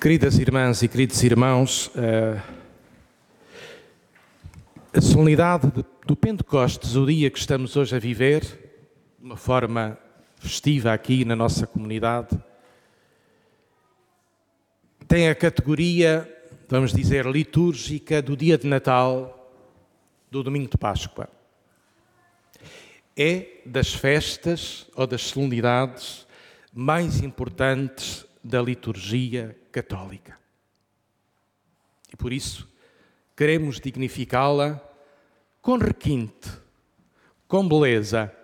Queridas irmãs e queridos irmãos, eh, a solenidade do Pentecostes, o dia que estamos hoje a viver, de uma forma festiva aqui na nossa comunidade, tem a categoria, vamos dizer, litúrgica do dia de Natal, do domingo de Páscoa. É das festas ou das solenidades mais importantes da liturgia católica. E por isso queremos dignificá-la com requinte, com beleza,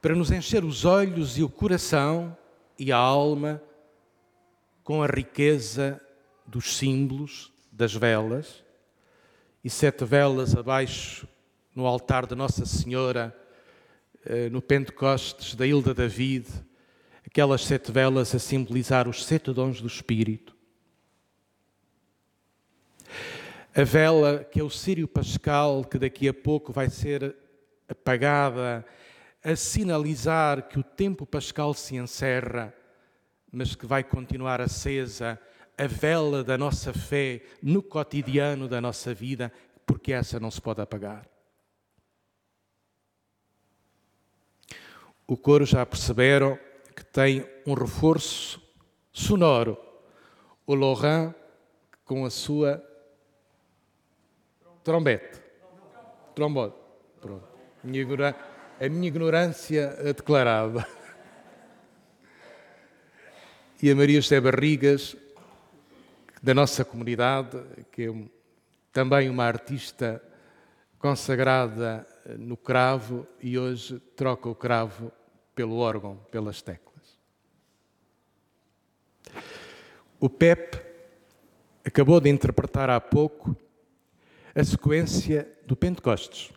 para nos encher os olhos e o coração e a alma com a riqueza dos símbolos das velas e sete velas abaixo no altar de Nossa Senhora, eh, no Pentecostes da Ilha David, aquelas sete velas a simbolizar os sete dons do Espírito. A vela que é o Sírio Pascal, que daqui a pouco vai ser apagada, a sinalizar que o tempo pascal se encerra, mas que vai continuar acesa a vela da nossa fé no cotidiano da nossa vida, porque essa não se pode apagar. O coro já perceberam tem um reforço sonoro. O Laurent com a sua trombete. Trombone. Pronto. A minha ignorância declarada. E a Maria José Barrigas, da nossa comunidade, que é também uma artista consagrada no cravo e hoje troca o cravo pelo órgão, pelas teclas. O Pep acabou de interpretar há pouco a sequência do Pentecostes,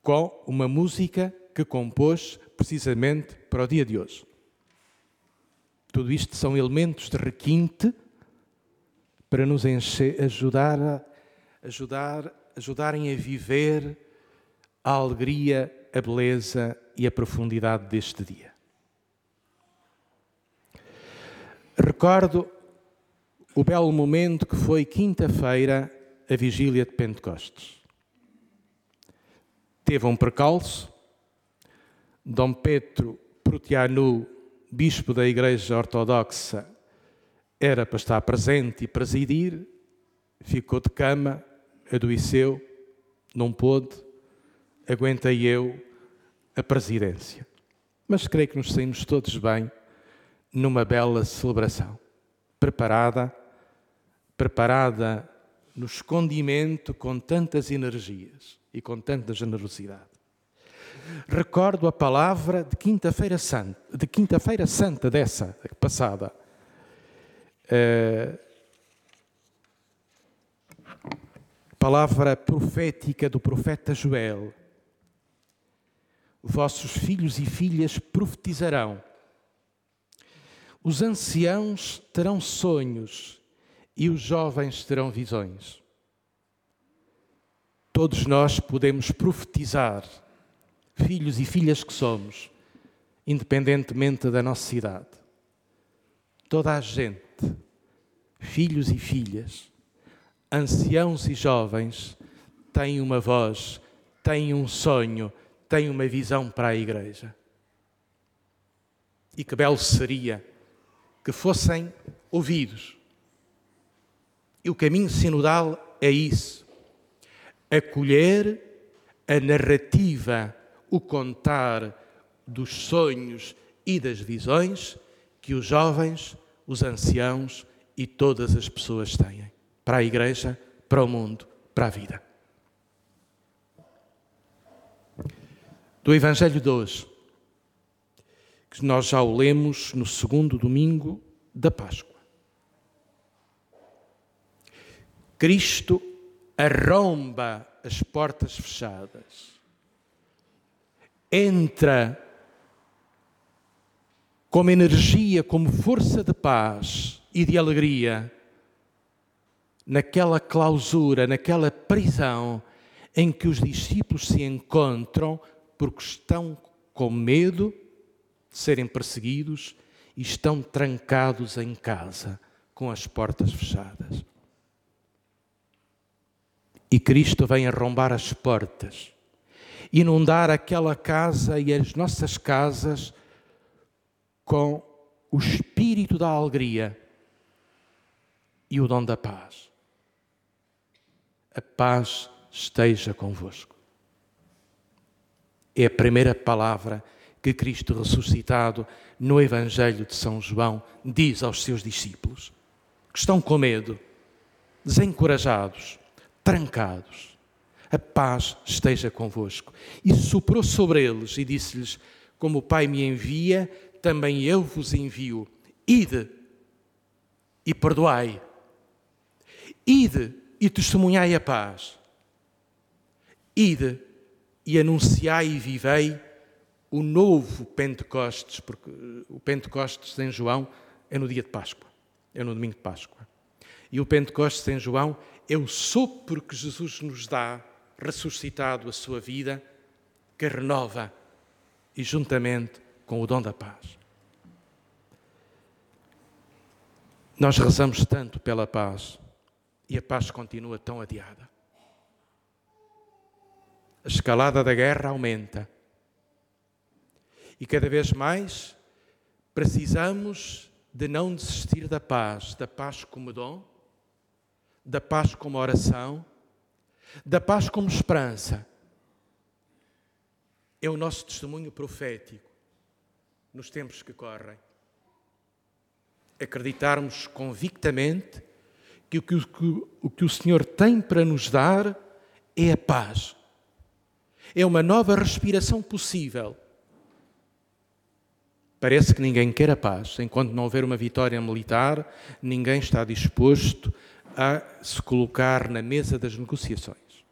com uma música que compôs precisamente para o dia de hoje. Tudo isto são elementos de requinte para nos encher, ajudar, a, ajudar, ajudarem a viver a alegria, a beleza e a profundidade deste dia. Recordo o belo momento que foi quinta-feira, a vigília de Pentecostes. Teve um percalço, Dom Pedro Protianu, bispo da Igreja Ortodoxa, era para estar presente e presidir, ficou de cama, adoeceu, não pôde, aguentei eu a presidência. Mas creio que nos saímos todos bem numa bela celebração, preparada, preparada no escondimento com tantas energias e com tanta generosidade. Recordo a palavra de quinta-feira santa, de quinta-feira santa dessa passada. Uh, palavra profética do profeta Joel. Vossos filhos e filhas profetizarão. Os anciãos terão sonhos e os jovens terão visões. Todos nós podemos profetizar, filhos e filhas que somos, independentemente da nossa idade. Toda a gente, filhos e filhas, anciãos e jovens, tem uma voz, tem um sonho, tem uma visão para a igreja. E que belo seria que fossem ouvidos e o caminho sinodal é isso: acolher a narrativa, o contar dos sonhos e das visões que os jovens, os anciãos e todas as pessoas têm para a Igreja, para o mundo, para a vida. Do Evangelho de hoje, que nós já o lemos no segundo domingo da Páscoa. Cristo arromba as portas fechadas, entra como energia, como força de paz e de alegria naquela clausura, naquela prisão em que os discípulos se encontram porque estão com medo de serem perseguidos e estão trancados em casa com as portas fechadas. E Cristo vem arrombar as portas, inundar aquela casa e as nossas casas com o espírito da alegria e o dom da paz. A paz esteja convosco. É a primeira palavra que Cristo ressuscitado no Evangelho de São João diz aos seus discípulos, que estão com medo, desencorajados, trancados. A paz esteja convosco. E soprou sobre eles e disse-lhes: Como o Pai me envia, também eu vos envio. Ide e perdoai. Ide e testemunhai a paz. Ide e anunciai e vivei o novo Pentecostes, porque o Pentecostes em João é no dia de Páscoa, é no domingo de Páscoa. E o Pentecostes em João é o sopro que Jesus nos dá, ressuscitado a sua vida, que renova e juntamente com o dom da paz. Nós rezamos tanto pela paz e a paz continua tão adiada. A escalada da guerra aumenta. E cada vez mais precisamos de não desistir da paz, da paz como dom, da paz como oração, da paz como esperança. É o nosso testemunho profético nos tempos que correm. Acreditarmos convictamente que o que, o que o Senhor tem para nos dar é a paz. É uma nova respiração possível. Parece que ninguém quer a paz. Enquanto não houver uma vitória militar, ninguém está disposto a se colocar na mesa das negociações.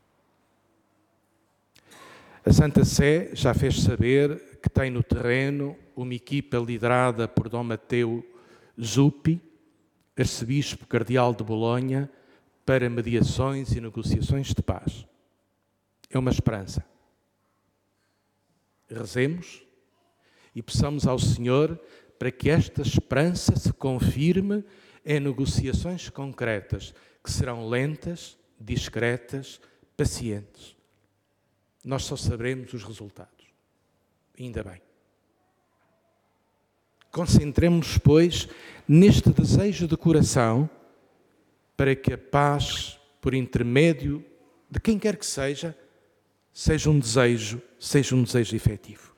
A Santa Sé já fez saber que tem no terreno uma equipa liderada por Dom Mateu Zuppi, arcebispo cardeal de Bolonha, para mediações e negociações de paz. É uma esperança. Rezemos e peçamos ao Senhor para que esta esperança se confirme em negociações concretas, que serão lentas, discretas, pacientes. Nós só saberemos os resultados. Ainda bem. Concentremos, pois, neste desejo de coração para que a paz, por intermédio de quem quer que seja, seja um desejo, seja um desejo efetivo.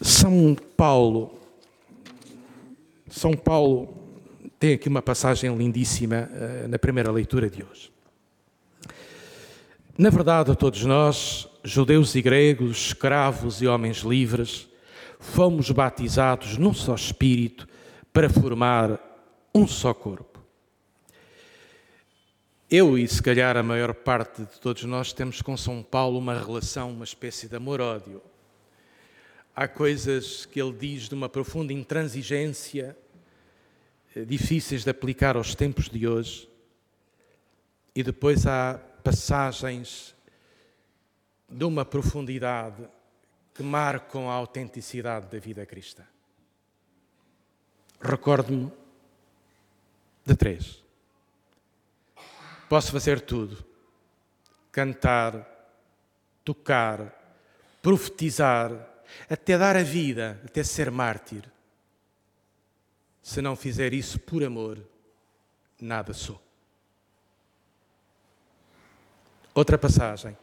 São Paulo, São Paulo tem aqui uma passagem lindíssima uh, na primeira leitura de hoje. Na verdade, todos nós, judeus e gregos, escravos e homens livres, fomos batizados num só espírito para formar um só corpo. Eu e se calhar a maior parte de todos nós temos com São Paulo uma relação, uma espécie de amor-ódio há coisas que ele diz de uma profunda intransigência, eh, difíceis de aplicar aos tempos de hoje, e depois há passagens de uma profundidade que marcam a autenticidade da vida cristã. Recordo-me de três. Posso fazer tudo: cantar, tocar, profetizar, até dar a vida, até ser mártir. Se não fizer isso por amor, nada sou. Outra passagem,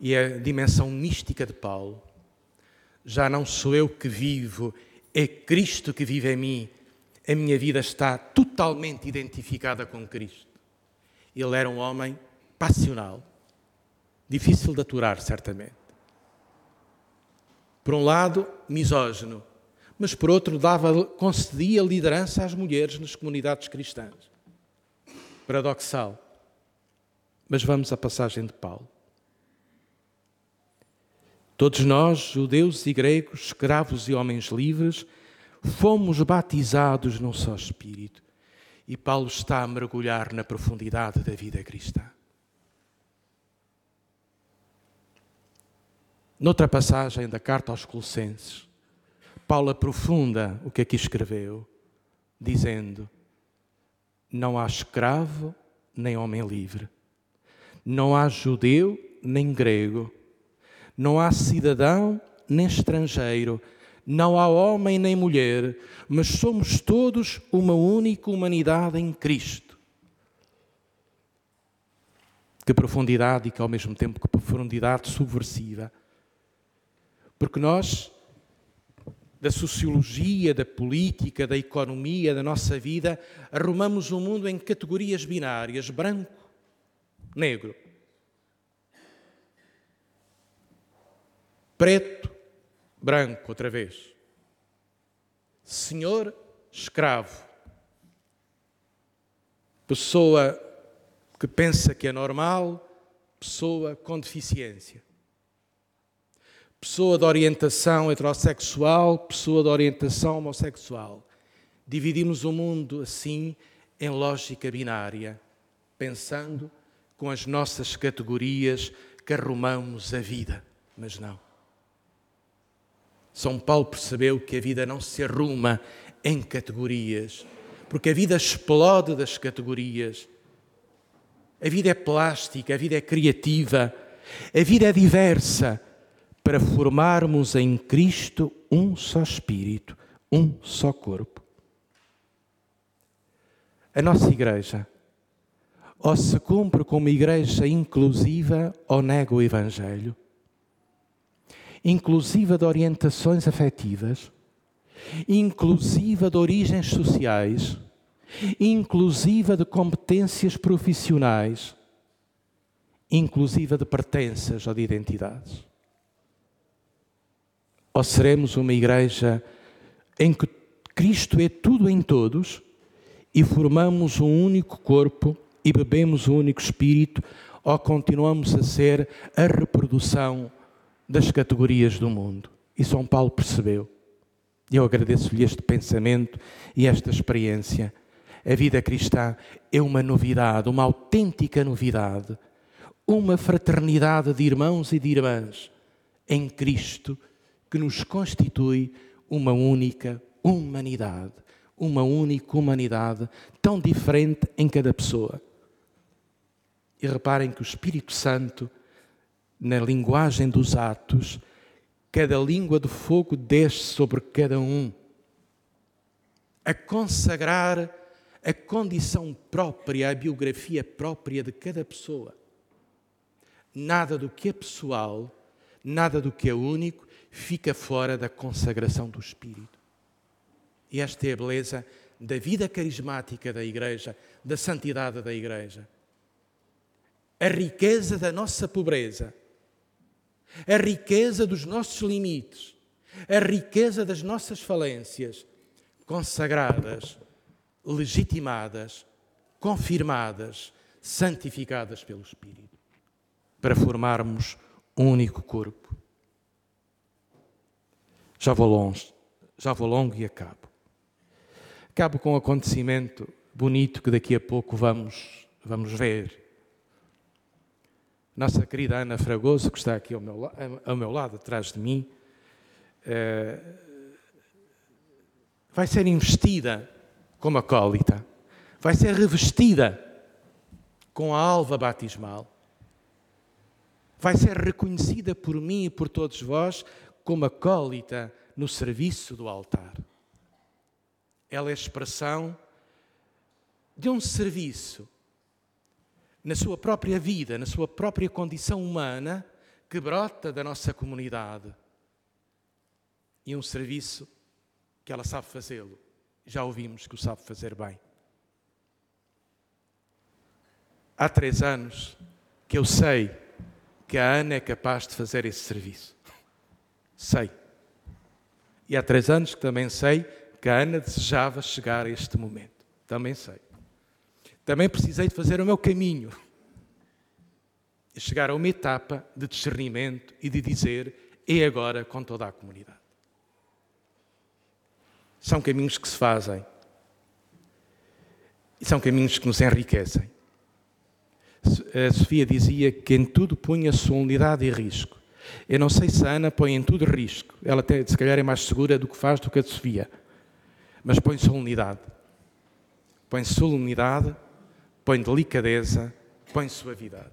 e a dimensão mística de Paulo. Já não sou eu que vivo, é Cristo que vive em mim. A minha vida está totalmente identificada com Cristo. Ele era um homem passional, difícil de aturar, certamente. Por um lado, misógino, mas por outro, dava, concedia liderança às mulheres nas comunidades cristãs. Paradoxal. Mas vamos à passagem de Paulo. Todos nós, judeus e gregos, escravos e homens livres, fomos batizados num só Espírito. E Paulo está a mergulhar na profundidade da vida cristã. Noutra passagem da carta aos Colossenses, Paulo aprofunda o que aqui escreveu, dizendo: Não há escravo nem homem livre, não há judeu nem grego, não há cidadão nem estrangeiro, não há homem nem mulher, mas somos todos uma única humanidade em Cristo. Que profundidade e que ao mesmo tempo que profundidade subversiva. Porque nós, da sociologia, da política, da economia, da nossa vida, arrumamos o mundo em categorias binárias: branco, negro, preto, branco, outra vez, senhor, escravo, pessoa que pensa que é normal, pessoa com deficiência pessoa de orientação heterossexual, pessoa de orientação homossexual. Dividimos o mundo assim em lógica binária, pensando com as nossas categorias que arrumamos a vida, mas não. São Paulo percebeu que a vida não se arruma em categorias, porque a vida explode das categorias. A vida é plástica, a vida é criativa, a vida é diversa para formarmos em Cristo um só espírito, um só corpo. A nossa igreja ou se cumpre como igreja inclusiva ou nega o Evangelho, inclusiva de orientações afetivas, inclusiva de origens sociais, inclusiva de competências profissionais, inclusiva de pertenças ou de identidades. Ou seremos uma igreja em que Cristo é tudo em todos e formamos um único corpo e bebemos um único espírito, ou continuamos a ser a reprodução das categorias do mundo? E São Paulo percebeu. Eu agradeço-lhe este pensamento e esta experiência. A vida cristã é uma novidade, uma autêntica novidade, uma fraternidade de irmãos e de irmãs em Cristo que nos constitui uma única humanidade. Uma única humanidade tão diferente em cada pessoa. E reparem que o Espírito Santo, na linguagem dos atos, cada língua de fogo desce sobre cada um, a consagrar a condição própria, a biografia própria de cada pessoa. Nada do que é pessoal, nada do que é único fica fora da consagração do Espírito. E esta é a beleza da vida carismática da Igreja, da santidade da Igreja. A riqueza da nossa pobreza, a riqueza dos nossos limites, a riqueza das nossas falências, consagradas, legitimadas, confirmadas, santificadas pelo Espírito, para formarmos um único corpo. Já vou longe, já vou longo e acabo. Acabo com um acontecimento bonito que daqui a pouco vamos, vamos ver. Nossa querida Ana Fragoso, que está aqui ao meu, ao meu lado, atrás de mim, é, vai ser investida como acólita, vai ser revestida com a alva batismal, vai ser reconhecida por mim e por todos vós como acólita no serviço do altar. Ela é expressão de um serviço na sua própria vida, na sua própria condição humana, que brota da nossa comunidade. E um serviço que ela sabe fazê-lo. Já ouvimos que o sabe fazer bem. Há três anos que eu sei que a Ana é capaz de fazer esse serviço. Sei. E há três anos que também sei que a Ana desejava chegar a este momento. Também sei. Também precisei de fazer o meu caminho. E chegar a uma etapa de discernimento e de dizer, é agora com toda a comunidade. São caminhos que se fazem. E são caminhos que nos enriquecem. A Sofia dizia que em tudo punha solenidade e risco. Eu não sei se a Ana põe em tudo risco. Ela até, se calhar, é mais segura do que faz do que a Sofia. Mas põe solenidade. Põe solenidade, põe delicadeza, põe suavidade.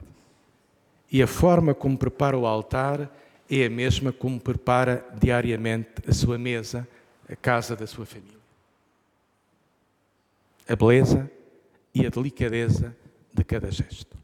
E a forma como prepara o altar é a mesma como prepara diariamente a sua mesa, a casa da sua família. A beleza e a delicadeza de cada gesto.